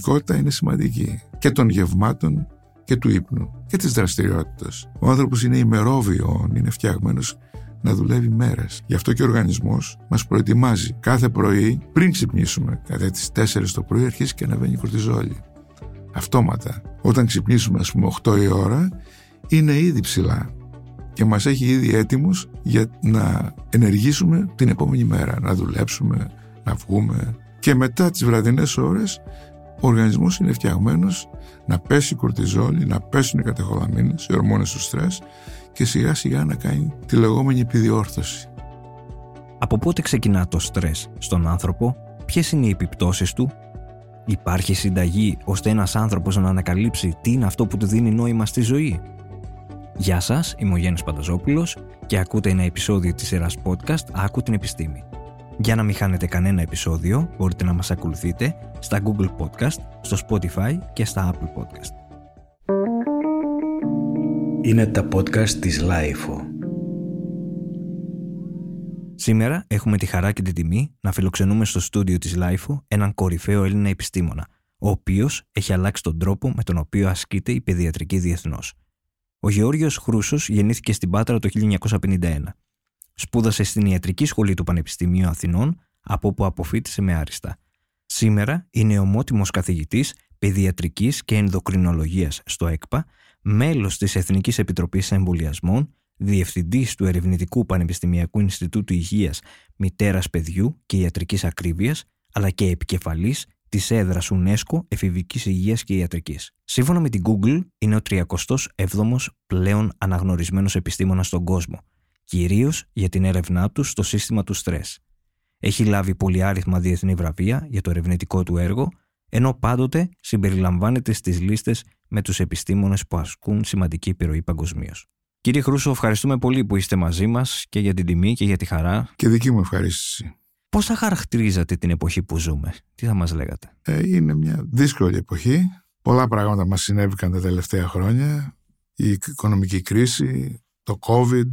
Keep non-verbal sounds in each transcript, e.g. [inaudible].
κανονικότητα είναι σημαντική και των γευμάτων και του ύπνου και της δραστηριότητας. Ο άνθρωπος είναι ημερόβιο, είναι φτιαγμένος να δουλεύει μέρες. Γι' αυτό και ο οργανισμός μας προετοιμάζει κάθε πρωί πριν ξυπνήσουμε. Κατά τις 4 το πρωί αρχίζει και αναβαίνει η κορτιζόλη. Αυτόματα. Όταν ξυπνήσουμε ας πούμε 8 η ώρα είναι ήδη ψηλά και μας έχει ήδη έτοιμους για να ενεργήσουμε την επόμενη μέρα, να δουλέψουμε, να βγούμε. Και μετά τις βραδινές ώρες ο οργανισμός είναι φτιαγμένος να πέσει η κορτιζόλη, να πέσουν οι κατεχολαμίνες, οι ορμόνες του στρες και σιγά σιγά να κάνει τη λεγόμενη επιδιόρθωση. Από πότε ξεκινά το στρες στον άνθρωπο, ποιες είναι οι επιπτώσεις του, υπάρχει συνταγή ώστε ένας άνθρωπος να ανακαλύψει τι είναι αυτό που του δίνει νόημα στη ζωή; Γεια σας, είμαι ο Γένος Πανταζόπουλος και ακούτε ένα επεισόδιο της σειράς podcast «Άκου την επιστήμη». Για να μην χάνετε κανένα επεισόδιο, μπορείτε να μας ακολουθείτε στα Google Podcast, στο Spotify και στα Apple Podcast. Είναι τα podcast της Lifeo. Σήμερα έχουμε τη χαρά και την τιμή να φιλοξενούμε στο στούντιο της Lifeo έναν κορυφαίο Έλληνα επιστήμονα, ο οποίος έχει αλλάξει τον τρόπο με τον οποίο ασκείται η παιδιατρική διεθνώς. Ο Γεώργιος Χρούσος γεννήθηκε στην Πάτρα το 1951 Σπούδασε στην Ιατρική Σχολή του Πανεπιστημίου Αθηνών, από όπου αποφύτησε με άριστα. Σήμερα είναι ομότιμο καθηγητής παιδιατρικής και ενδοκρινολογίας στο ΕΚΠΑ, μέλος της Εθνικής Επιτροπής Εμβολιασμών, διευθυντής του Ερευνητικού Πανεπιστημιακού Ινστιτούτου Υγείας Μητέρας Παιδιού και Ιατρικής Ακρίβειας, αλλά και επικεφαλής της έδρας UNESCO Εφηβικής Υγείας και Ιατρικής. Σύμφωνα με την Google, είναι ο 37ο πλέον αναγνωρισμένος επιστήμονας στον κόσμο κυρίως για την έρευνά τους στο σύστημα του στρες. Έχει λάβει πολυάριθμα διεθνή βραβεία για το ερευνητικό του έργο, ενώ πάντοτε συμπεριλαμβάνεται στις λίστες με τους επιστήμονες που ασκούν σημαντική επιρροή παγκοσμίως. Κύριε Χρούσο, ευχαριστούμε πολύ που είστε μαζί μας και για την τιμή και για τη χαρά. Και δική μου ευχαρίστηση. Πώς θα χαρακτηρίζατε την εποχή που ζούμε, τι θα μας λέγατε; Ε, είναι μια δύσκολη εποχή. Πολλά πράγματα μας συνέβηκαν τα τελευταία χρόνια. Η οικονομική κρίση, το COVID,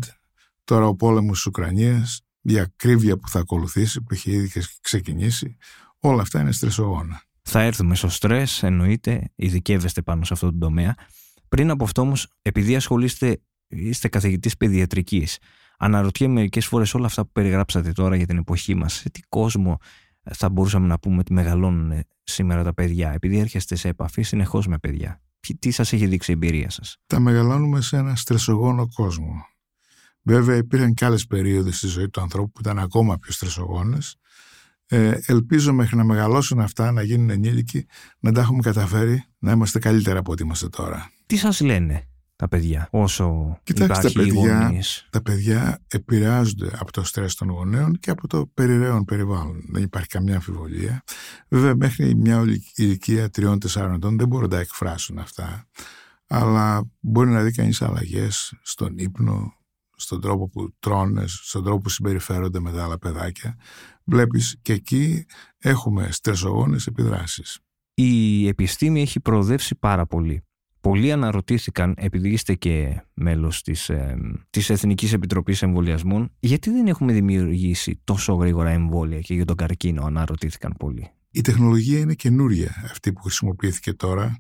Τώρα ο πόλεμος της Ουκρανίας, η ακρίβεια που θα ακολουθήσει, που έχει ήδη ξεκινήσει, όλα αυτά είναι στρεσογόνα. Θα έρθουμε στο στρες, εννοείται, ειδικεύεστε πάνω σε αυτό το τομέα. Πριν από αυτό όμως, επειδή ασχολείστε, είστε καθηγητής παιδιατρικής, αναρωτιέμαι μερικές φορές όλα αυτά που περιγράψατε τώρα για την εποχή μας, σε τι κόσμο θα μπορούσαμε να πούμε ότι μεγαλώνουν σήμερα τα παιδιά, επειδή έρχεστε σε επαφή συνεχώς με παιδιά. Τι σας έχει δείξει η εμπειρία σας; Τα μεγαλώνουμε σε ένα στρεσογόνο κόσμο. Βέβαια υπήρχαν και άλλες περίοδοι στη ζωή του ανθρώπου που ήταν ακόμα πιο στρεσογόνες. Ε, ελπίζω μέχρι να μεγαλώσουν αυτά, να γίνουν ενήλικοι, να τα έχουμε καταφέρει να είμαστε καλύτερα από ό,τι είμαστε τώρα. Τι σας λένε τα παιδιά όσο Κοιτάξτε, υπάρχει τα παιδιά, γονείς; τα παιδιά επηρεάζονται από το στρες των γονέων και από το περιραίον περιβάλλον. Δεν υπάρχει καμιά αμφιβολία. Βέβαια μέχρι μια ηλικία τριών-τεσσάρων ετών δεν μπορούν να τα εκφράσουν αυτά. Αλλά μπορεί να δει κανείς αλλαγές στον ύπνο, στον τρόπο που τρώνες, στον τρόπο που συμπεριφέρονται με τα άλλα παιδάκια, βλέπεις και εκεί έχουμε στρεσογόνες επιδράσεις. Η επιστήμη έχει προοδεύσει πάρα πολύ. Πολλοί αναρωτήθηκαν, επειδή είστε και μέλος της, ε, της Εθνικής Επιτροπής Εμβολιασμών, γιατί δεν έχουμε δημιουργήσει τόσο γρήγορα εμβόλια και για τον καρκίνο, αναρωτήθηκαν πολλοί. Η τεχνολογία είναι καινούρια αυτή που χρησιμοποιήθηκε τώρα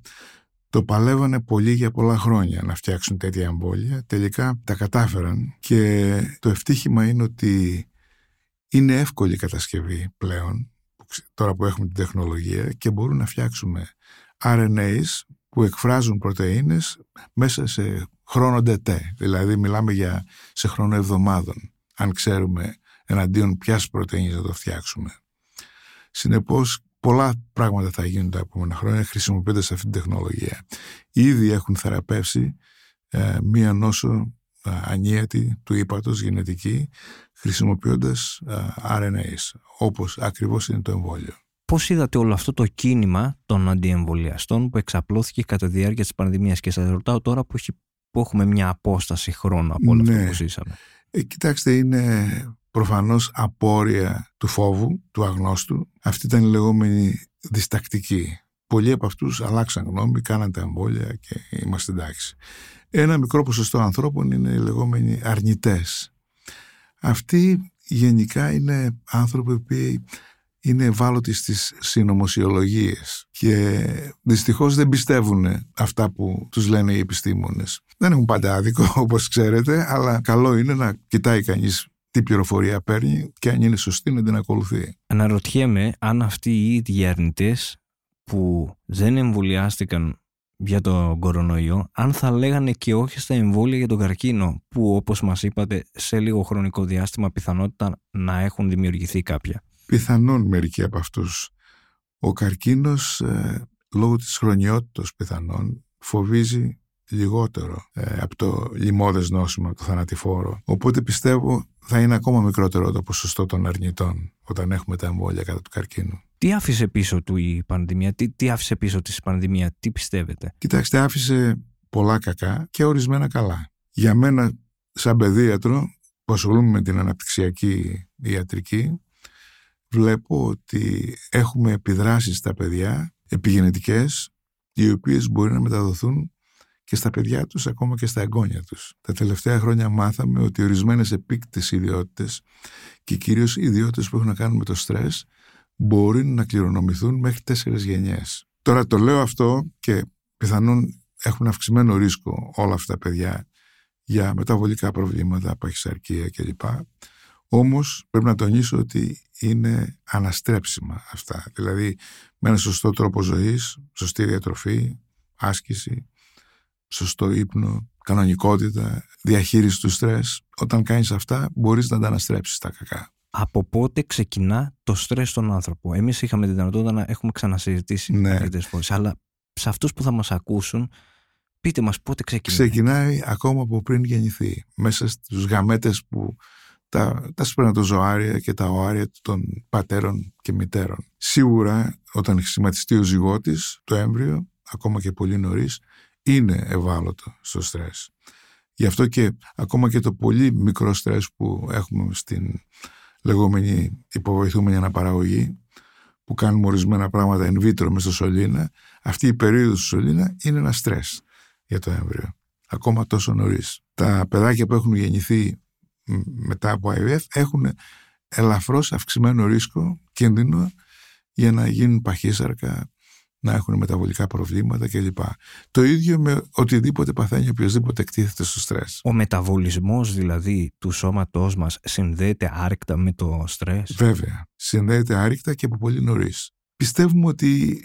το παλεύανε πολύ για πολλά χρόνια να φτιάξουν τέτοια εμβόλια. Τελικά τα κατάφεραν και το ευτύχημα είναι ότι είναι εύκολη η κατασκευή πλέον, τώρα που έχουμε την τεχνολογία και μπορούν να φτιάξουμε RNAs που εκφράζουν πρωτεΐνες μέσα σε χρόνο ντετέ. Δηλαδή μιλάμε για σε χρόνο εβδομάδων, αν ξέρουμε εναντίον ποιας πρωτεΐνης θα το φτιάξουμε. Συνεπώς πολλά πράγματα θα γίνουν τα επόμενα χρόνια χρησιμοποιώντας αυτή την τεχνολογία. Ήδη έχουν θεραπεύσει ε, μία νόσο ε, ανίατη του ύπατος γενετική χρησιμοποιώντας ε, RNAs, όπως ακριβώς είναι το εμβόλιο. Πώς είδατε όλο αυτό το κίνημα των αντιεμβολιαστών που εξαπλώθηκε κατά τη διάρκεια της πανδημίας; Και σας ρωτάω τώρα που, έχει, που έχουμε μια απόσταση χρόνου από όλο Ναι. αυτό που ζήσαμε. Ε, κοιτάξτε, είναι προφανώς απόρρια του φόβου, του αγνώστου. Αυτή ήταν η λεγόμενη διστακτική. Πολλοί από αυτούς αλλάξαν γνώμη, κάναν τα εμβόλια και είμαστε εντάξει. Ένα μικρό ποσοστό ανθρώπων είναι οι λεγόμενοι αρνητές. Αυτοί γενικά είναι άνθρωποι που είναι ευάλωτοι στις συνωμοσιολογίες και δυστυχώς δεν πιστεύουν αυτά που τους λένε οι επιστήμονες. Δεν έχουν πάντα άδικο όπως ξέρετε, αλλά καλό είναι να κοιτάει κανείς τι πληροφορία παίρνει και αν είναι σωστή να την ακολουθεί. Αναρωτιέμαι αν αυτοί οι ίδιοι αρνητέ που δεν εμβολιάστηκαν για τον κορονοϊό, αν θα λέγανε και όχι στα εμβόλια για τον καρκίνο, που όπως μας είπατε σε λίγο χρονικό διάστημα πιθανότητα να έχουν δημιουργηθεί κάποια. Πιθανόν μερικοί από αυτούς. Ο καρκίνος, ε, λόγω της χρονιότητας πιθανόν, φοβίζει λιγότερο ε, από το λιμώδες νόσημα, το θανατηφόρο. Οπότε πιστεύω θα είναι ακόμα μικρότερο το ποσοστό των αρνητών όταν έχουμε τα εμβόλια κατά του καρκίνου. Τι άφησε πίσω του η πανδημία, τι, τι άφησε πίσω της πανδημία, τι πιστεύετε; Κοιτάξτε, άφησε πολλά κακά και ορισμένα καλά. Για μένα, σαν παιδίατρο που ασχολούμαι με την αναπτυξιακή ιατρική, βλέπω ότι έχουμε επιδράσεις στα παιδιά, επιγενετικές, οι οποίες μπορεί να μεταδοθούν και στα παιδιά τους, ακόμα και στα εγγόνια τους. Τα τελευταία χρόνια μάθαμε ότι ορισμένες επίκτες ιδιότητες και κυρίως ιδιότητες που έχουν να κάνουν με το στρες μπορεί να κληρονομηθούν μέχρι τέσσερις γενιές. Τώρα το λέω αυτό και πιθανόν έχουν αυξημένο ρίσκο όλα αυτά τα παιδιά για μεταβολικά προβλήματα, παχυσαρκία κλπ. Όμως πρέπει να τονίσω ότι είναι αναστρέψιμα αυτά. Δηλαδή με ένα σωστό τρόπο ζωής, σωστή διατροφή, άσκηση, σωστό ύπνο, κανονικότητα, διαχείριση του στρες. Όταν κάνεις αυτά μπορείς να τα αναστρέψεις τα κακά. Από πότε ξεκινά το στρες στον άνθρωπο; Εμείς είχαμε τη δυνατότητα να έχουμε ξανασυζητήσει ναι. φορές, αλλά σε αυτούς που θα μας ακούσουν πείτε μας πότε ξεκινάει. Ξεκινάει ακόμα από πριν γεννηθεί. Μέσα στους γαμέτες που τα, τα σπερματοζωάρια και τα οάρια των πατέρων και μητέρων. Σίγουρα όταν έχει σχηματιστεί ο ζυγότης, το έμβριο, ακόμα και πολύ νωρίς, είναι ευάλωτο στο στρες. Γι' αυτό και ακόμα και το πολύ μικρό στρες που έχουμε στην λεγόμενη υποβοηθούμενη αναπαραγωγή, που κάνουμε ορισμένα πράγματα in vitro μες στο σωλήνα, αυτή η περίοδος του σωλήνα είναι ένα στρες για το έμβριο. Ακόμα τόσο νωρίς. Τα παιδάκια που έχουν γεννηθεί μετά από IVF έχουν ελαφρώς αυξημένο ρίσκο, κίνδυνο για να γίνουν παχύσαρκα, να έχουν μεταβολικά προβλήματα κλπ. Το ίδιο με οτιδήποτε παθαίνει οποιοδήποτε εκτίθεται στο στρες. Ο μεταβολισμός δηλαδή του σώματός μας συνδέεται άρρηκτα με το στρες; Βέβαια, συνδέεται άρρηκτα και από πολύ νωρίς. Πιστεύουμε ότι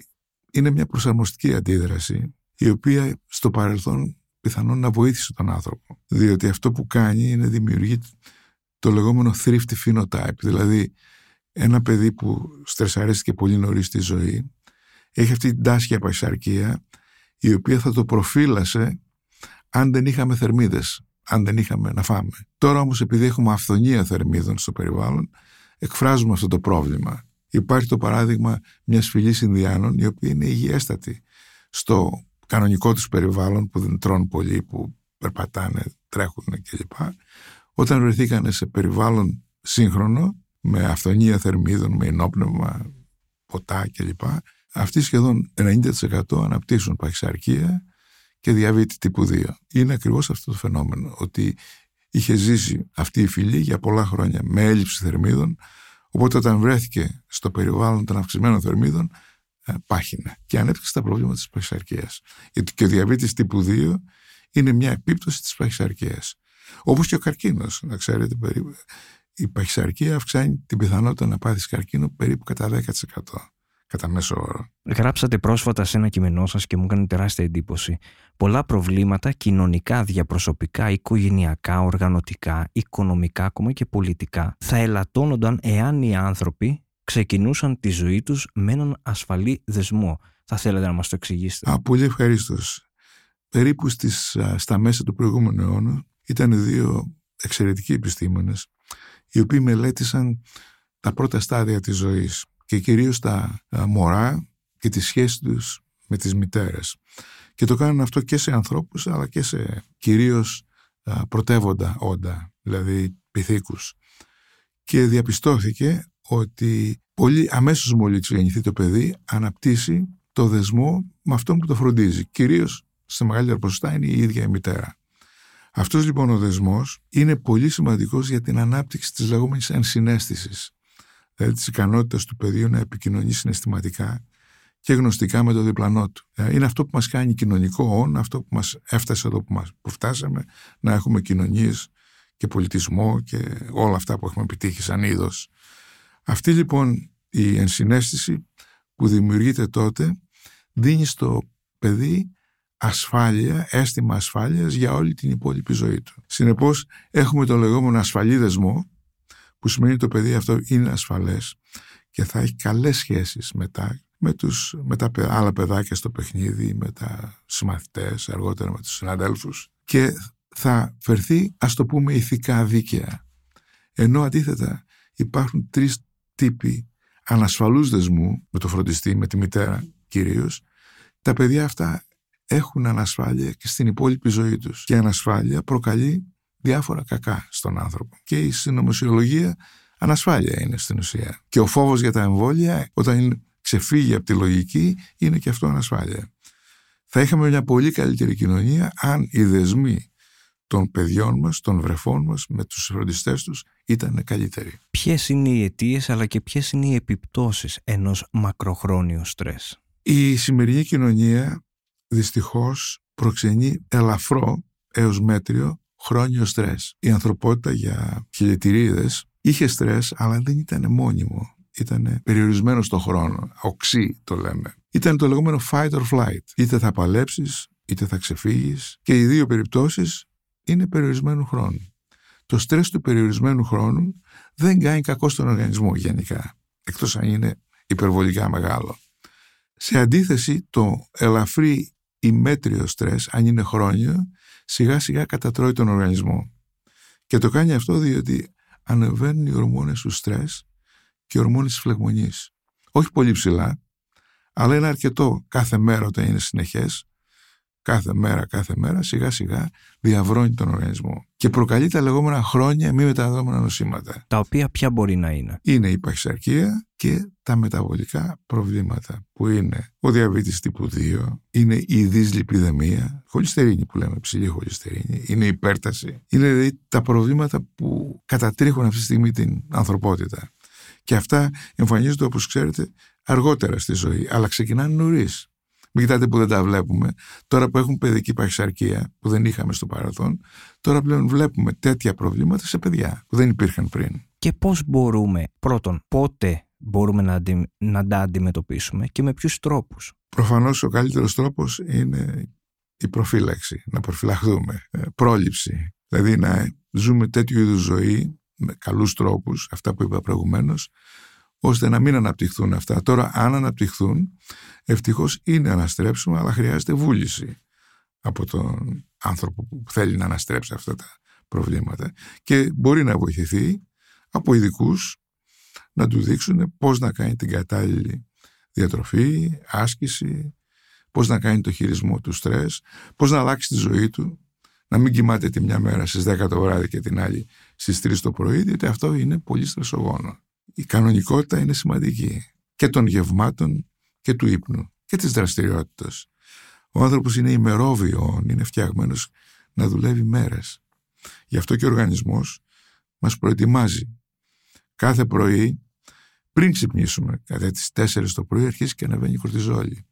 είναι μια προσαρμοστική αντίδραση η οποία στο παρελθόν πιθανόν να βοήθησε τον άνθρωπο. Διότι αυτό που κάνει είναι δημιουργεί το λεγόμενο thrifty phenotype, δηλαδή ένα παιδί που στρεσαρίστηκε πολύ νωρίς στη ζωή έχει αυτή την τάσχια παχυσαρκία η οποία θα το προφύλασε αν δεν είχαμε θερμίδες, αν δεν είχαμε να φάμε. Τώρα όμως επειδή έχουμε αυθονία θερμίδων στο περιβάλλον, εκφράζουμε αυτό το πρόβλημα. Υπάρχει το παράδειγμα μιας φυλής Ινδιάνων η οποία είναι υγιέστατη στο κανονικό τους περιβάλλον που δεν τρώνε πολύ, που περπατάνε, τρέχουν κλπ. Όταν βρεθήκανε σε περιβάλλον σύγχρονο, με αυθονία θερμίδων, με ενόπνευμα, ποτά κλπ αυτοί σχεδόν 90% αναπτύσσουν παχυσαρκία και διαβήτη τύπου 2. Είναι ακριβώς αυτό το φαινόμενο, ότι είχε ζήσει αυτή η φυλή για πολλά χρόνια με έλλειψη θερμίδων, οπότε όταν βρέθηκε στο περιβάλλον των αυξημένων θερμίδων, ε, πάχυνε και ανέπτυξε τα προβλήματα της παχυσαρκίας. Γιατί και ο διαβήτης τύπου 2 είναι μια επίπτωση της παχυσαρκίας. Όπως και ο καρκίνος, να ξέρετε, περίπου. η παχυσαρκία αυξάνει την πιθανότητα να πάθεις καρκίνο περίπου κατά 10% κατά μέσο όρο. Γράψατε πρόσφατα σε ένα κείμενό σας και μου έκανε τεράστια εντύπωση. Πολλά προβλήματα κοινωνικά, διαπροσωπικά, οικογενειακά, οργανωτικά, οικονομικά, ακόμα και πολιτικά θα ελαττώνονταν εάν οι άνθρωποι ξεκινούσαν τη ζωή τους με έναν ασφαλή δεσμό. Θα θέλατε να μας το εξηγήσετε; Α, πολύ ευχαρίστως. Περίπου στις, στα μέσα του προηγούμενου αιώνα ήταν δύο εξαιρετικοί επιστήμονες οι οποίοι μελέτησαν τα πρώτα στάδια της ζωής και κυρίως τα μωρά και τις σχέσεις τους με τις μητέρες. Και το κάνουν αυτό και σε ανθρώπους αλλά και σε κυρίως πρωτεύοντα όντα, δηλαδή πυθίκους. Και διαπιστώθηκε ότι πολύ αμέσως μόλις γεννηθεί το παιδί αναπτύσσει το δεσμό με αυτόν που το φροντίζει. Κυρίως σε μεγαλύτερα ποσοστά είναι η ίδια η μητέρα. Αυτός λοιπόν ο δεσμός είναι πολύ σημαντικός για την ανάπτυξη της λεγόμενης ενσυναίσθησης. Δηλαδή της ικανότητας του παιδιού να επικοινωνεί συναισθηματικά και γνωστικά με το διπλανό του. Ε, είναι αυτό που μας κάνει κοινωνικό όν, αυτό που μας έφτασε εδώ που, μας, που φτάσαμε, να έχουμε κοινωνίες και πολιτισμό και όλα αυτά που έχουμε επιτύχει σαν είδος. Αυτή λοιπόν η ενσυναίσθηση που δημιουργείται τότε δίνει στο παιδί ασφάλεια, αίσθημα ασφάλειας για όλη την υπόλοιπη ζωή του. Συνεπώς έχουμε το λεγόμενο ασφαλή δεσμό που σημαίνει το παιδί αυτό είναι ασφαλές και θα έχει καλές σχέσεις μετά με, τους, με τα άλλα παιδάκια στο παιχνίδι, με τα συμμαθητές, αργότερα με τους συναδέλφους και θα φερθεί, ας το πούμε, ηθικά δίκαια. Ενώ αντίθετα υπάρχουν τρεις τύποι ανασφαλούς δεσμού με το φροντιστή, με τη μητέρα κυρίως, τα παιδιά αυτά έχουν ανασφάλεια και στην υπόλοιπη ζωή τους. Και η ανασφάλεια προκαλεί διάφορα κακά στον άνθρωπο. Και η συνωμοσιολογία ανασφάλεια είναι στην ουσία. Και ο φόβος για τα εμβόλια, όταν ξεφύγει από τη λογική, είναι και αυτό ανασφάλεια. Θα είχαμε μια πολύ καλύτερη κοινωνία αν οι δεσμοί των παιδιών μας, των βρεφών μας με τους φροντιστές τους ήταν καλύτεροι. Ποιες είναι οι αιτίες αλλά και ποιες είναι οι επιπτώσεις ενός μακροχρόνιου στρες; Η σημερινή κοινωνία δυστυχώς προξενεί ελαφρό έως μέτριο χρόνιο στρες. Η ανθρωπότητα για χιλιετηρίδες είχε στρες αλλά δεν ήταν μόνιμο. Ήταν περιορισμένο στο χρόνο. Οξύ το λέμε. Ήταν το λεγόμενο fight or flight. Είτε θα παλέψεις είτε θα ξεφύγεις και οι δύο περιπτώσεις είναι περιορισμένου χρόνου. Το στρες του περιορισμένου χρόνου δεν κάνει κακό στον οργανισμό γενικά, εκτός αν είναι υπερβολικά μεγάλο. Σε αντίθεση, το ελαφρύ μέτριο στρες, αν είναι χρόνιο, σιγά σιγά κατατρώει τον οργανισμό. Και το κάνει αυτό διότι ανεβαίνουν οι ορμόνες του στρες και οι ορμόνες της φλεγμονής. Όχι πολύ ψηλά, αλλά είναι αρκετό κάθε μέρα όταν είναι συνεχές κάθε μέρα, κάθε μέρα, σιγά σιγά διαβρώνει τον οργανισμό. Και προκαλεί τα λεγόμενα χρόνια μη μεταδόμενα νοσήματα. Τα οποία ποια μπορεί να είναι. Είναι η παχυσαρκία και τα μεταβολικά προβλήματα που είναι ο διαβήτης τύπου 2, είναι η δυσλιπιδεμία, χολυστερίνη που λέμε, ψηλή χολυστερίνη, είναι η υπέρταση. Είναι δηλαδή τα προβλήματα που κατατρίχουν αυτή τη στιγμή την ανθρωπότητα. Και αυτά εμφανίζονται όπως ξέρετε αργότερα στη ζωή, αλλά ξεκινάνε νωρίς. Μην κοιτάτε που δεν τα βλέπουμε. Τώρα που έχουν παιδική παχυσαρκία, που δεν είχαμε στο παρελθόν, τώρα πλέον βλέπουμε τέτοια προβλήματα σε παιδιά που δεν υπήρχαν πριν. Και πώς μπορούμε, πρώτον, πότε μπορούμε να, αντι... να τα αντιμετωπίσουμε και με ποιους τρόπους; Προφανώς ο καλύτερος τρόπος είναι η προφύλαξη, να προφυλαχθούμε, ε, πρόληψη. Δηλαδή να ζούμε τέτοιου είδους ζωή με καλούς τρόπους, αυτά που είπα προηγουμένως, ώστε να μην αναπτυχθούν αυτά. Τώρα, αν αναπτυχθούν, ευτυχώς είναι αναστρέψιμο, αλλά χρειάζεται βούληση από τον άνθρωπο που θέλει να αναστρέψει αυτά τα προβλήματα. Και μπορεί να βοηθηθεί από ειδικούς να του δείξουν πώς να κάνει την κατάλληλη διατροφή, άσκηση, πώς να κάνει το χειρισμό του στρες, πώς να αλλάξει τη ζωή του, να μην κοιμάται τη μια μέρα στις 10 το βράδυ και την άλλη στις 3 το πρωί, διότι αυτό είναι πολύ στρεσογόνο η κανονικότητα είναι σημαντική και των γευμάτων και του ύπνου και της δραστηριότητας. Ο άνθρωπος είναι ημερόβιο, είναι φτιαγμένος να δουλεύει μέρες. Γι' αυτό και ο οργανισμός μας προετοιμάζει. Κάθε πρωί, πριν ξυπνήσουμε, κατά τις 4 το πρωί, αρχίζει και ανεβαίνει η κορτιζόλη.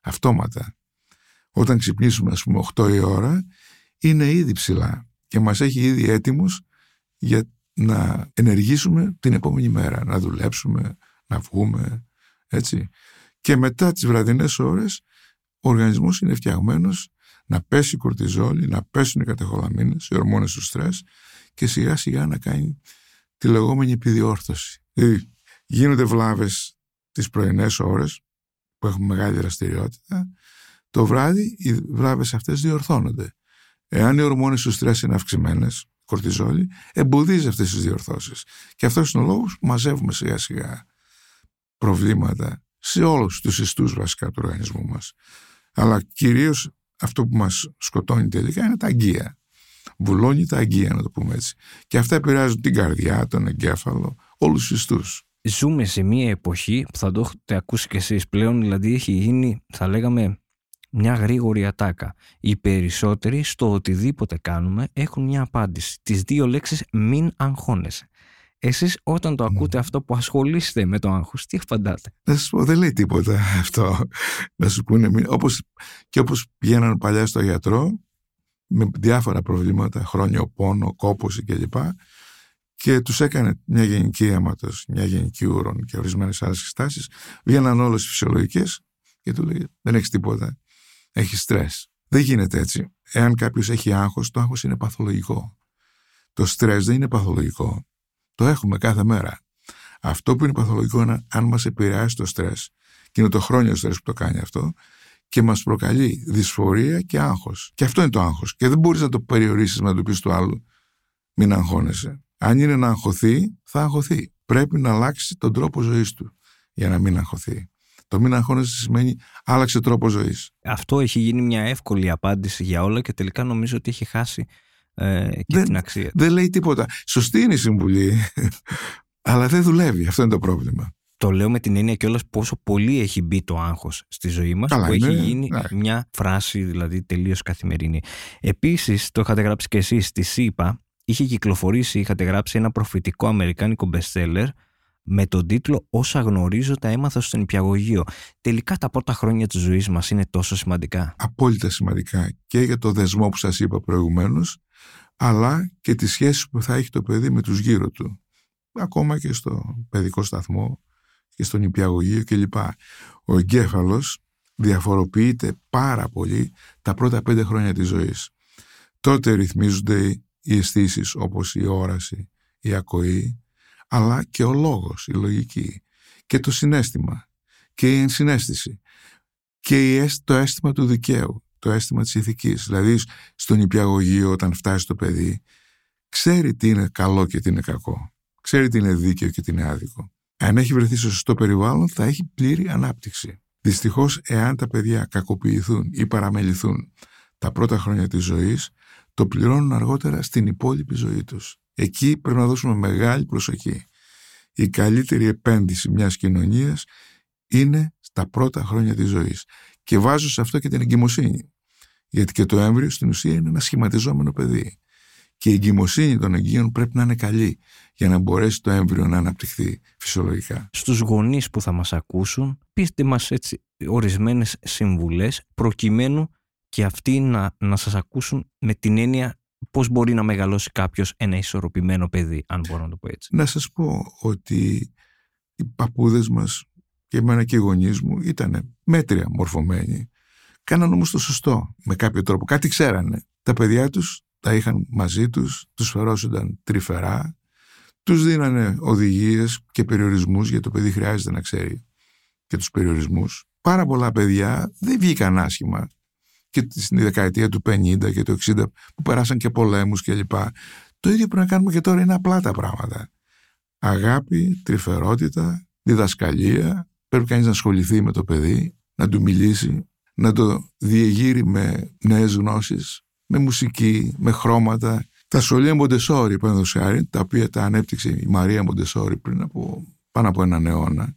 Αυτόματα. Όταν ξυπνήσουμε, ας πούμε, 8 η ώρα, είναι ήδη ψηλά και μας έχει ήδη έτοιμους για να ενεργήσουμε την επόμενη μέρα, να δουλέψουμε, να βγούμε, έτσι. Και μετά τις βραδινές ώρες ο οργανισμός είναι φτιαγμένος να πέσει η κορτιζόλη, να πέσουν οι κατεχολαμίνες, οι ορμόνες του στρες και σιγά σιγά να κάνει τη λεγόμενη επιδιόρθωση. Δηλαδή γίνονται βλάβες τις πρωινές ώρες που έχουν μεγάλη δραστηριότητα, το βράδυ οι βλάβες αυτές διορθώνονται. Εάν οι ορμόνες του στρες είναι αυξημένες, κορτιζόλη, εμποδίζει αυτές τις διορθώσεις. Και αυτός είναι ο λόγος που μαζεύουμε σιγά σιγά προβλήματα σε όλους τους ιστούς βασικά του οργανισμού μας. Αλλά κυρίως αυτό που μας σκοτώνει τελικά είναι τα αγκία. Βουλώνει τα αγκία, να το πούμε έτσι. Και αυτά επηρεάζουν την καρδιά, τον εγκέφαλο, όλους τους ιστούς. Ζούμε σε μια εποχή που θα το έχετε ακούσει κι εσείς πλέον, δηλαδή έχει γίνει, θα λέγαμε, μια γρήγορη ατάκα. Οι περισσότεροι στο οτιδήποτε κάνουμε έχουν μια απάντηση. Τις δύο λέξεις μην αγχώνεσαι. Εσείς όταν το ακούτε αυτό που ασχολείστε με το άγχος, τι απαντάτε. Να σα πω, δεν λέει τίποτα αυτό. Να σου πούνε. Όπως, και όπως πηγαίναν παλιά στο γιατρό, με διάφορα προβλήματα, χρόνιο πόνο, κόπωση κλπ. Και τους έκανε μια γενική αίματος, μια γενική ούρον και ορισμένες άλλες συστάσεις. Βγαίναν όλες φυσιολογικές και του λέει: Δεν έχεις τίποτα. Έχει στρες. Δεν γίνεται έτσι. Εάν κάποιος έχει άγχος, το άγχος είναι παθολογικό. Το στρες δεν είναι παθολογικό. Το έχουμε κάθε μέρα. Αυτό που είναι παθολογικό είναι αν μας επηρεάσει το στρες, και είναι το χρόνιο στρες που το κάνει αυτό, και μας προκαλεί δυσφορία και άγχος. Και αυτό είναι το άγχος. Και δεν μπορείς να το περιορίσεις να το πεις του άλλου, μην αγχώνεσαι. Αν είναι να αγχωθεί, θα αγχωθεί. Πρέπει να αλλάξει τον τρόπο ζωής του για να μην αγχωθεί. Το μην αγχώνεσαι σημαίνει άλλαξε τρόπο ζωής. Αυτό έχει γίνει μια εύκολη απάντηση για όλα και τελικά νομίζω ότι έχει χάσει ε, και δεν, την αξία. Δεν λέει τίποτα. Σωστή είναι η συμβουλή, [laughs] αλλά δεν δουλεύει. Αυτό είναι το πρόβλημα. Το λέω με την έννοια κιόλας πόσο πολύ έχει μπει το άγχος στη ζωή μας, που είναι, έχει γίνει ναι. μια φράση δηλαδή τελείως καθημερινή. Επίσης, το είχατε γράψει κι εσείς στη ΣΥΠΑ, είχε κυκλοφορήσει, είχατε γράψει ένα προφητικό αμερικάνικο bestseller με τον τίτλο «Όσα γνωρίζω τα έμαθα στον υπηαγωγείο». Τελικά τα πρώτα χρόνια της ζωής μας είναι τόσο σημαντικά. Απόλυτα σημαντικά και για το δεσμό που σας είπα προηγουμένως, αλλά και τις σχέσεις που θα έχει το παιδί με τους γύρω του. Ακόμα και στο παιδικό σταθμό και στον υπηαγωγείο κλπ. Ο εγκέφαλος διαφοροποιείται πάρα πολύ τα πρώτα πέντε χρόνια της ζωής. Τότε ρυθμίζονται οι αισθήσεις όπως η όραση, η ακοή, αλλά και ο λόγος, η λογική και το συνέστημα και η ενσυναίσθηση και το αίσθημα του δικαίου, το αίσθημα της ηθικής. Δηλαδή στον υπηαγωγείο όταν φτάσει το παιδί ξέρει τι είναι καλό και τι είναι κακό. Ξέρει τι είναι δίκαιο και τι είναι άδικο. Αν έχει βρεθεί στο σωστό περιβάλλον θα έχει πλήρη ανάπτυξη. Δυστυχώς εάν τα παιδιά κακοποιηθούν ή παραμεληθούν τα πρώτα χρόνια της ζωής το πληρώνουν αργότερα στην υπόλοιπη ζωή τους. Εκεί πρέπει να δώσουμε μεγάλη προσοχή. Η καλύτερη επένδυση μιας κοινωνίας είναι στα πρώτα χρόνια της ζωής. Και βάζω σε αυτό και την εγκυμοσύνη. Γιατί και το έμβριο στην ουσία είναι ένα σχηματιζόμενο παιδί. Και η εγκυμοσύνη των εγγύων πρέπει να είναι καλή για να μπορέσει το έμβριο να αναπτυχθεί φυσιολογικά. Στους γονείς που θα μας ακούσουν, πείστε μας έτσι ορισμένες συμβουλές προκειμένου και αυτοί να, να σας ακούσουν με την έννοια πώς μπορεί να μεγαλώσει κάποιος ένα ισορροπημένο παιδί, αν μπορώ να το πω έτσι. Να σας πω ότι οι παππούδες μας και εμένα και οι γονείς μου ήταν μέτρια μορφωμένοι. Κάναν όμως το σωστό με κάποιο τρόπο. Κάτι ξέρανε. Τα παιδιά τους τα είχαν μαζί τους, τους φερόσονταν τρυφερά, τους δίνανε οδηγίες και περιορισμούς γιατί το παιδί χρειάζεται να ξέρει και τους περιορισμούς. Πάρα πολλά παιδιά δεν βγήκαν άσχημα και στην δεκαετία του 50 και του 60 που περάσαν και πολέμους κλπ. Το ίδιο πρέπει να κάνουμε και τώρα είναι απλά τα πράγματα. Αγάπη, τρυφερότητα, διδασκαλία, πρέπει κανείς να ασχοληθεί με το παιδί, να του μιλήσει, να το διεγείρει με νέες γνώσεις, με μουσική, με χρώματα. Τα σχολεία Μοντεσόρη, παραδείγματος τα οποία τα ανέπτυξε η Μαρία Μοντεσόρη πριν από πάνω από έναν αιώνα,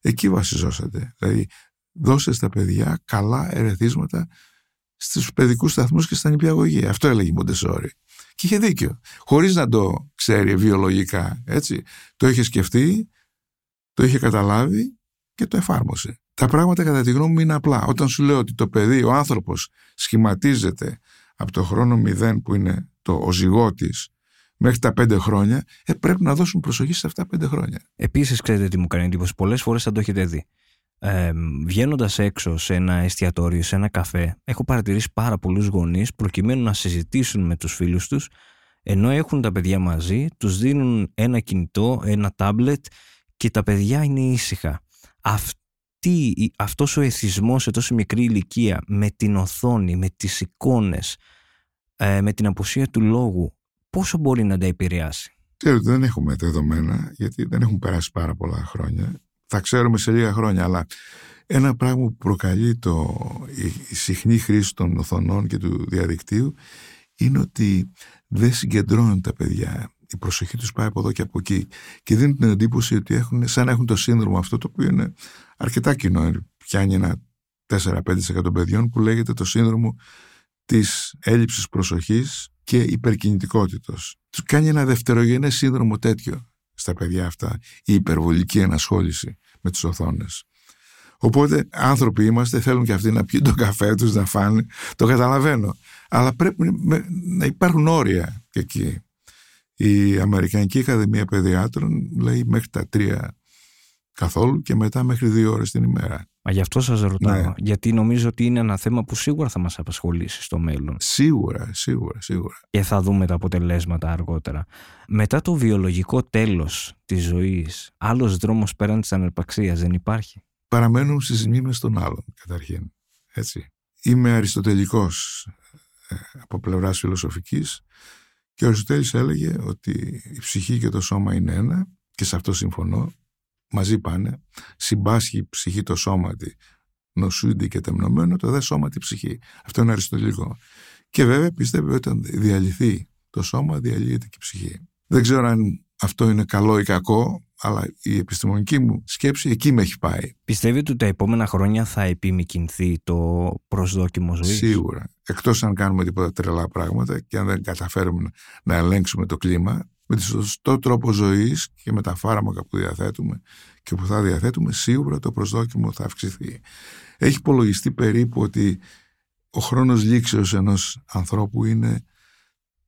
εκεί βασιζόσατε. Δηλαδή, δώσε στα παιδιά καλά ερεθίσματα στους παιδικούς σταθμούς και στα νηπιαγωγεία. Αυτό έλεγε η Μοντεσόρη. Και είχε δίκιο. Χωρίς να το ξέρει βιολογικά. Έτσι. Το είχε σκεφτεί, το είχε καταλάβει και το εφάρμοσε. Τα πράγματα κατά τη γνώμη μου είναι απλά. Όταν σου λέω ότι το παιδί, ο άνθρωπος σχηματίζεται από το χρόνο μηδέν που είναι το ο ζυγότης, μέχρι τα πέντε χρόνια, ε, πρέπει να δώσουν προσοχή σε αυτά τα πέντε χρόνια. Επίσης, ξέρετε τι μου κάνει εντύπωση; Πολλές φορές θα το έχετε δει ε, βγαίνοντας έξω σε ένα εστιατόριο, σε ένα καφέ, έχω παρατηρήσει πάρα πολλούς γονείς προκειμένου να συζητήσουν με τους φίλους τους, ενώ έχουν τα παιδιά μαζί, τους δίνουν ένα κινητό, ένα τάμπλετ και τα παιδιά είναι ήσυχα. Αυτή, αυτός ο εθισμός σε τόσο μικρή ηλικία με την οθόνη, με τις εικόνες, ε, με την απουσία του λόγου, πόσο μπορεί να τα επηρεάσει; Ξέρετε, δεν έχουμε δεδομένα, γιατί δεν έχουν περάσει πάρα πολλά χρόνια θα ξέρουμε σε λίγα χρόνια. Αλλά ένα πράγμα που προκαλεί το, η συχνή χρήση των οθονών και του διαδικτύου είναι ότι δεν συγκεντρώνουν τα παιδιά. Η προσοχή τους πάει από εδώ και από εκεί και δίνουν την εντύπωση ότι έχουν, σαν να έχουν το σύνδρομο αυτό το οποίο είναι αρκετά κοινό. Πιάνει ένα 4-5% των παιδιών που λέγεται το σύνδρομο της έλλειψης προσοχής και υπερκινητικότητος. Τους κάνει ένα δευτερογενές σύνδρομο τέτοιο στα παιδιά αυτά η υπερβολική ενασχόληση με τις οθόνες. Οπότε άνθρωποι είμαστε, θέλουν και αυτοί να πιούν το καφέ τους, να φάνε, το καταλαβαίνω. Αλλά πρέπει να υπάρχουν όρια και εκεί. Η Αμερικανική Ακαδημία Παιδιάτρων λέει μέχρι τα τρία καθόλου και μετά μέχρι δύο ώρες την ημέρα. Μα γι' αυτό σας ρωτάω, ναι. γιατί νομίζω ότι είναι ένα θέμα που σίγουρα θα μας απασχολήσει στο μέλλον. Σίγουρα, σίγουρα, σίγουρα. Και θα δούμε τα αποτελέσματα αργότερα. Μετά το βιολογικό τέλος της ζωής, άλλος δρόμος πέραν της ανερπαξίας δεν υπάρχει; Παραμένουν στις μνήμες των άλλων, καταρχήν. Έτσι. Είμαι αριστοτελικός ε, από πλευράς φιλοσοφικής και ο Αριστοτέλης έλεγε ότι η ψυχή και το σώμα είναι ένα και σε αυτό συμφωνώ μαζί πάνε, συμπάσχει η ψυχή το σώματι, νοσούντι και τεμνωμένο, το δε σώματι ψυχή. Αυτό είναι αριστοτελικό. Και βέβαια πιστεύει ότι όταν διαλυθεί το σώμα, διαλύεται και η ψυχή. Δεν ξέρω αν αυτό είναι καλό ή κακό, αλλά η επιστημονική μου σκέψη εκεί με έχει πάει. Πιστεύετε ότι τα επόμενα χρόνια θα επιμηκυνθεί το προσδόκιμο ζωής; Σίγουρα. Εκτός αν κάνουμε τίποτα τρελά πράγματα και αν δεν καταφέρουμε να ελέγξουμε το κλίμα, με τον σωστό τρόπο ζωής και με τα φάρμακα που διαθέτουμε και που θα διαθέτουμε, σίγουρα το προσδόκιμο θα αυξηθεί. Έχει υπολογιστεί περίπου ότι ο χρόνος λήξεως ενός ανθρώπου είναι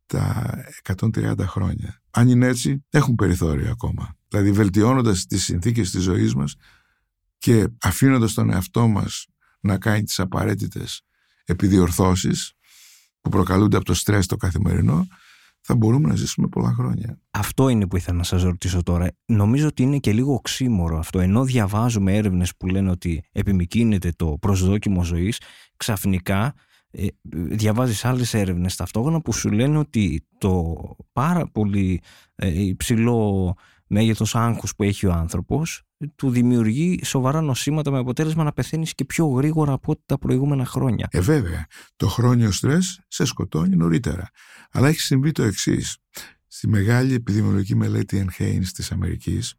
τα 130 χρόνια. Αν είναι έτσι, έχουν περιθώριο ακόμα. Δηλαδή βελτιώνοντας τις συνθήκες της ζωής μας και αφήνοντας τον εαυτό μας να κάνει τις απαραίτητες επιδιορθώσεις που προκαλούνται από το στρες το καθημερινό, θα μπορούμε να ζήσουμε πολλά χρόνια. Αυτό είναι που ήθελα να σας ρωτήσω τώρα. Νομίζω ότι είναι και λίγο οξύμορο αυτό. Ενώ διαβάζουμε έρευνες που λένε ότι επιμηκύνεται το προσδόκιμο ζωής, ξαφνικά ε, διαβάζεις άλλες έρευνες ταυτόχρονα που σου λένε ότι το πάρα πολύ ε, υψηλό μέγεθος άγχους που έχει ο άνθρωπος του δημιουργεί σοβαρά νοσήματα με αποτέλεσμα να πεθαίνεις και πιο γρήγορα από ό,τι τα προηγούμενα χρόνια. Ε, βέβαια. Το χρόνιο στρες σε σκοτώνει νωρίτερα. Αλλά έχει συμβεί το εξής. Στη μεγάλη επιδημιολογική μελέτη Enhains της Αμερικής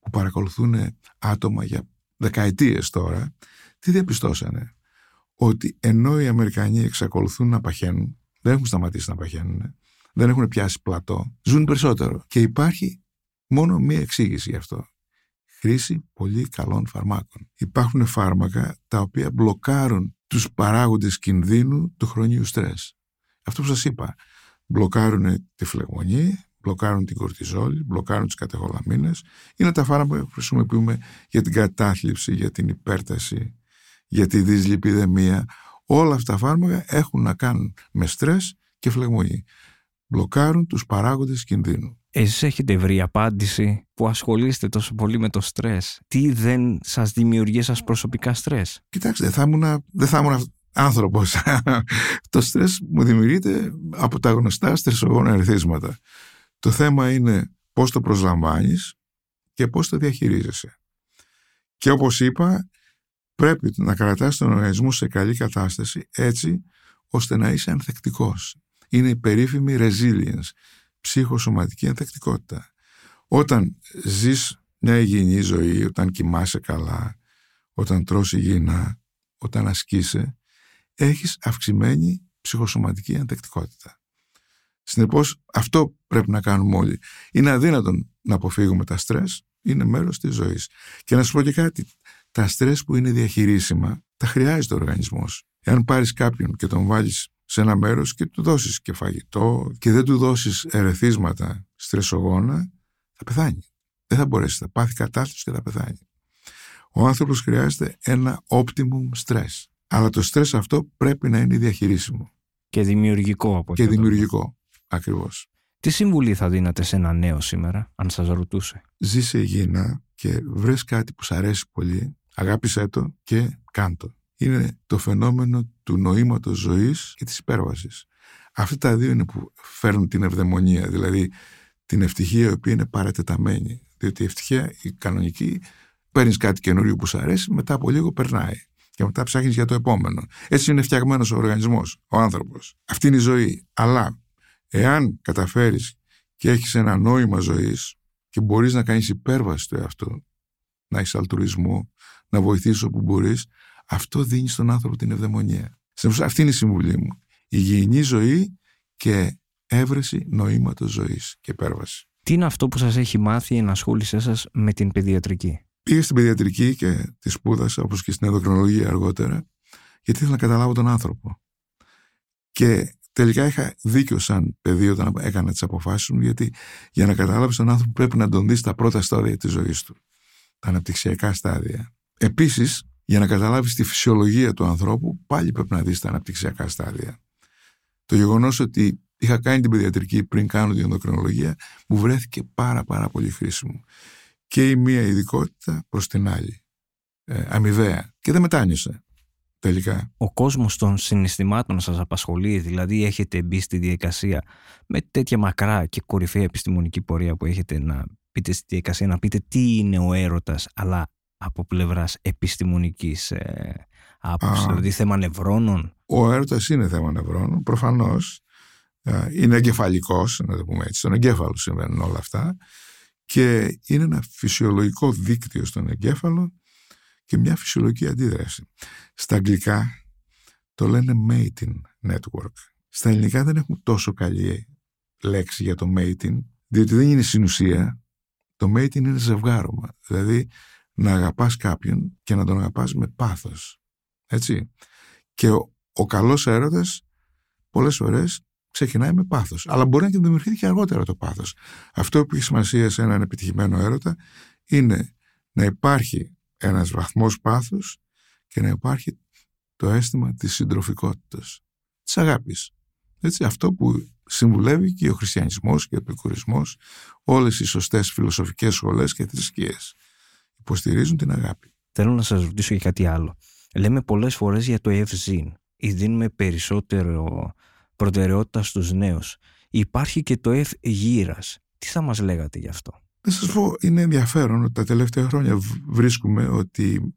που παρακολουθούν άτομα για δεκαετίες τώρα, τι διαπιστώσανε; Ότι ενώ οι Αμερικανοί εξακολουθούν να παχαίνουν, δεν έχουν σταματήσει να παχαίνουν, δεν έχουν πιάσει πλατό, ζουν περισσότερο. Και υπάρχει μόνο μία εξήγηση γι' αυτό. Χρήση πολύ καλών φαρμάκων. Υπάρχουν φάρμακα τα οποία μπλοκάρουν τους παράγοντες κινδύνου του χρονίου στρες. Αυτό που σας είπα, μπλοκάρουν τη φλεγμονή, μπλοκάρουν την κορτιζόλη, μπλοκάρουν τις κατεχολαμίνες. Είναι τα φάρμακα που χρησιμοποιούμε για την κατάθλιψη, για την υπέρταση, για τη δυσλιπιδεμία. Όλα αυτά τα φάρμακα έχουν να κάνουν με στρες και φλεγμονή. Μπλοκάρουν τους παράγοντες κινδύνου. Εσείς έχετε βρει απάντηση που ασχολείστε τόσο πολύ με το στρες; Τι δεν σας δημιουργεί σας προσωπικά στρες; Κοιτάξτε, δεν θα ήμουν, δεν θα ήμουν άνθρωπος. [laughs] το στρες μου δημιουργείται από τα γνωστά στρεσογόνα ερθίσματα. Το θέμα είναι πώς το προσλαμβάνεις και πώς το διαχειρίζεσαι. Και όπως είπα, πρέπει να κρατάς τον οργανισμό σε καλή κατάσταση έτσι ώστε να είσαι ανθεκτικός. Είναι η περίφημη resilience, ψυχοσωματική ανθεκτικότητα. Όταν ζεις μια υγιεινή ζωή, όταν κοιμάσαι καλά, όταν τρως υγιεινά, όταν ασκείσαι, έχεις αυξημένη ψυχοσωματική ανθεκτικότητα. Συνεπώς, αυτό πρέπει να κάνουμε όλοι. Είναι αδύνατον να αποφύγουμε τα στρες, είναι μέρος της ζωής. Και να σου πω και κάτι, τα στρες που είναι διαχειρίσιμα, τα χρειάζεται ο οργανισμός. Εάν πάρεις κάποιον και τον βάλεις σε ένα μέρος και του δώσεις και φαγητό και δεν του δώσεις ερεθίσματα στρεσογόνα, θα πεθάνει. Δεν θα μπορέσει, θα πάθει κατάσταση και θα πεθάνει. Ο άνθρωπος χρειάζεται ένα optimum stress. Αλλά το στρες αυτό πρέπει να είναι διαχειρίσιμο. Και δημιουργικό από Και δημιουργικό, ακριβώς. Τι συμβουλή θα δίνατε σε ένα νέο σήμερα, αν σας ρωτούσε; Ζήσε υγιεινά και βρες κάτι που σ' αρέσει πολύ, αγάπησέ το και κάντο. Είναι το φαινόμενο του νοήματος ζωής και της υπέρβασης. Αυτά τα δύο είναι που φέρνουν την ευδαιμονία, δηλαδή την ευτυχία η οποία είναι παρατεταμένη. Διότι η ευτυχία, η κανονική, παίρνεις κάτι καινούριο που σου αρέσει, μετά από λίγο περνάει και μετά ψάχνεις για το επόμενο. Έτσι είναι φτιαγμένος ο οργανισμός, ο άνθρωπος. Αυτή είναι η ζωή. Αλλά εάν καταφέρεις και έχεις ένα νόημα ζωής και μπορείς να κάνεις υπέρβαση του εαυτού, να έχεις αλτρουισμό, να βοηθήσεις όπου μπορείς, αυτό δίνει στον άνθρωπο την ευδαιμονία. Αυτή είναι η συμβουλή μου. Υγιεινή ζωή και έβρεση νοήματος ζωής και υπέρβαση. Τι είναι αυτό που σας έχει μάθει η ενασχόλησή σας με την παιδιατρική; Πήγα στην παιδιατρική και τη σπούδασα, όπως και στην ενδοκρινολογία αργότερα, γιατί ήθελα να καταλάβω τον άνθρωπο. Και τελικά είχα δίκιο σαν παιδί όταν έκανα τις αποφάσεις μου, γιατί για να καταλάβεις τον άνθρωπο πρέπει να τον δεις στα πρώτα στάδια της ζωής του. Τα αναπτυξιακά στάδια. Επίσης, για να καταλάβεις τη φυσιολογία του ανθρώπου, πάλι πρέπει να δεις τα αναπτυξιακά στάδια. Το γεγονός ότι είχα κάνει την παιδιατρική πριν κάνω την ενδοκρινολογία, μου βρέθηκε πάρα πάρα πολύ χρήσιμο. Και η μία ειδικότητα προς την άλλη. Ε, αμοιβαία. Και δεν μετάνιωσα τελικά. Ο κόσμος των συναισθημάτων σας απασχολεί, δηλαδή έχετε μπει στη διαδικασία με τέτοια μακρά και κορυφαία επιστημονική πορεία που έχετε να πείτε στη διαδικασία, να πείτε τι είναι ο έρωτας, αλλά από πλευράς επιστημονικής ε, άποψης, δηλαδή θέμα νευρώνων; Ο έρωτας είναι θέμα νευρώνων, προφανώς. Ε, είναι εγκεφαλικός, να το πούμε έτσι. Στον εγκέφαλο συμβαίνουν όλα αυτά και είναι ένα φυσιολογικό δίκτυο στον εγκέφαλο και μια φυσιολογική αντίδραση. Στα αγγλικά το λένε mating network. Στα ελληνικά δεν έχουμε τόσο καλή λέξη για το mating, διότι δεν είναι συνουσία. Το mating είναι ζευγάρωμα. Δηλαδή να αγαπάς κάποιον και να τον αγαπάς με πάθος. Έτσι. Και ο, ο καλός έρωτας πολλές φορές ξεκινάει με πάθος. Αλλά μπορεί να και δημιουργηθεί και αργότερα το πάθος. Αυτό που έχει σημασία σε έναν επιτυχημένο έρωτα είναι να υπάρχει ένας βαθμός πάθους και να υπάρχει το αίσθημα της συντροφικότητας, της αγάπης. Έτσι, αυτό που συμβουλεύει και ο χριστιανισμός και ο επικουρισμός, όλες οι σωστές φιλοσοφικές σχολές και θρησκείες. Υποστηρίζουν την αγάπη. Θέλω να σας ρωτήσω για κάτι άλλο. Λέμε πολλές φορές για το ευζήν ή δίνουμε περισσότερο προτεραιότητα στους νέους. Υπάρχει και το ευ γύρας. Τι θα μας λέγατε γι' αυτό; Να σας πω, είναι ενδιαφέρον ότι τα τελευταία χρόνια βρίσκουμε ότι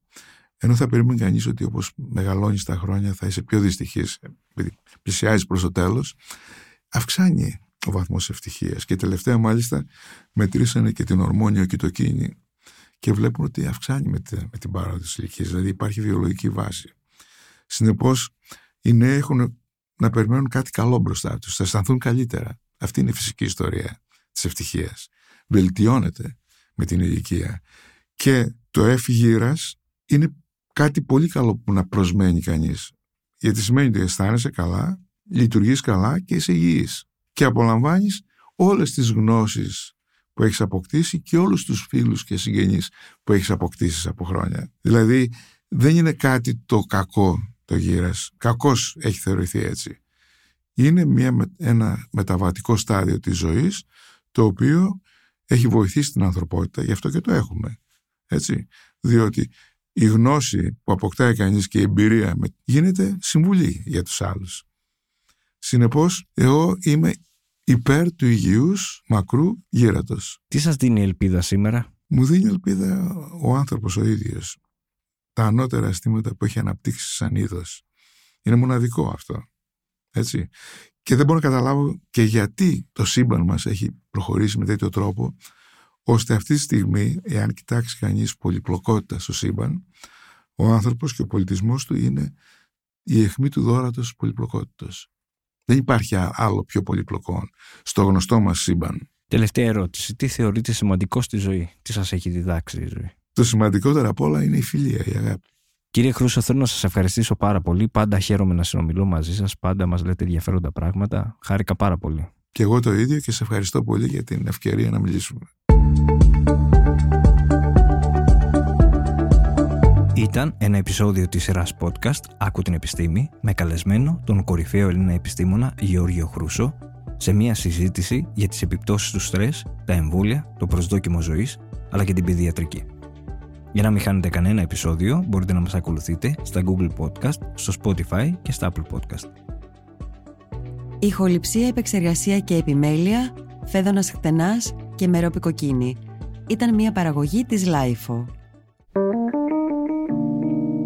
ενώ θα περιμένει κανείς ότι όπως μεγαλώνεις τα χρόνια θα είσαι πιο δυστυχής, επειδή πλησιάζεις προς το τέλος, αυξάνει ο βαθμός ευτυχίας. Και τελευταία, μάλιστα, μετρήσανε και την ορμόνιο κοιτοκίνη και βλέπουν ότι αυξάνει με, με την παράδοση της ηλικίας. Δηλαδή υπάρχει βιολογική βάση. Συνεπώς, οι νέοι έχουν να περιμένουν κάτι καλό μπροστά τους, θα αισθανθούν καλύτερα. Αυτή είναι η φυσική ιστορία της ευτυχίας βελτιώνεται με την ηλικία. Και το εφηγήρας είναι κάτι πολύ καλό που να προσμένει κανείς. Γιατί σημαίνει ότι αισθάνεσαι καλά, λειτουργείς καλά και είσαι υγιής. Και απολαμβάνεις όλες τις γνώσεις που έχεις αποκτήσει και όλους τους φίλους και συγγενείς που έχεις αποκτήσεις από χρόνια. Δηλαδή δεν είναι κάτι το κακό το γύρας. Κακός έχει θεωρηθεί έτσι. Είναι μια, ένα μεταβατικό στάδιο της ζωής το οποίο έχει βοηθήσει την ανθρωπότητα, γι' αυτό και το έχουμε. Έτσι. Διότι η γνώση που αποκτάει κανείς και η εμπειρία γίνεται συμβουλή για τους άλλους. Συνεπώς, εγώ είμαι υπέρ του υγιούς μακρού γύρατος. Τι σας δίνει η ελπίδα σήμερα; Μου δίνει ελπίδα ο άνθρωπος ο ίδιος. Τα ανώτερα αισθήματα που έχει αναπτύξει σαν είδος. Είναι μοναδικό αυτό. Έτσι. Και δεν μπορώ να καταλάβω και γιατί το σύμπαν μας έχει προχωρήσει με τέτοιο τρόπο, ώστε αυτή τη στιγμή, εάν κοιτάξει κανείς πολυπλοκότητα στο σύμπαν, ο άνθρωπος και ο πολιτισμός του είναι η αιχμή του δόρατος πολυπλοκότητας. Δεν υπάρχει άλλο πιο πολυπλοκό στο γνωστό μας σύμπαν. Τελευταία ερώτηση. Τι θεωρείτε σημαντικό στη ζωή, τι σας έχει διδάξει η ζωή; Το σημαντικότερο απ' όλα είναι η φιλία, η αγάπη. Κύριε Χρούσο, θέλω να σας ευχαριστήσω πάρα πολύ. Πάντα χαίρομαι να συνομιλώ μαζί σας. Πάντα μας λέτε ενδιαφέροντα πράγματα. Χάρηκα πάρα πολύ. Και εγώ το ίδιο και σε ευχαριστώ πολύ για την ευκαιρία να μιλήσουμε. Ήταν ένα επεισόδιο της σειράς podcast «Άκου την επιστήμη» με καλεσμένο τον κορυφαίο Έλληνα επιστήμονα Γεώργιο Χρούσο σε μια συζήτηση για τις επιπτώσεις του στρες, τα εμβόλια, το προσδόκιμο ζωής αλλά και την παιδιατρική. Για να μην χάνετε κανένα επεισόδιο, μπορείτε να μας ακολουθείτε στα Google Podcast, στο Spotify και στα Apple Podcast. Ηχοληψία, επεξεργασία και επιμέλεια, φέδωνας χτενάς και μερόπικοκίνη. Ήταν μια παραγωγή της Lifeo.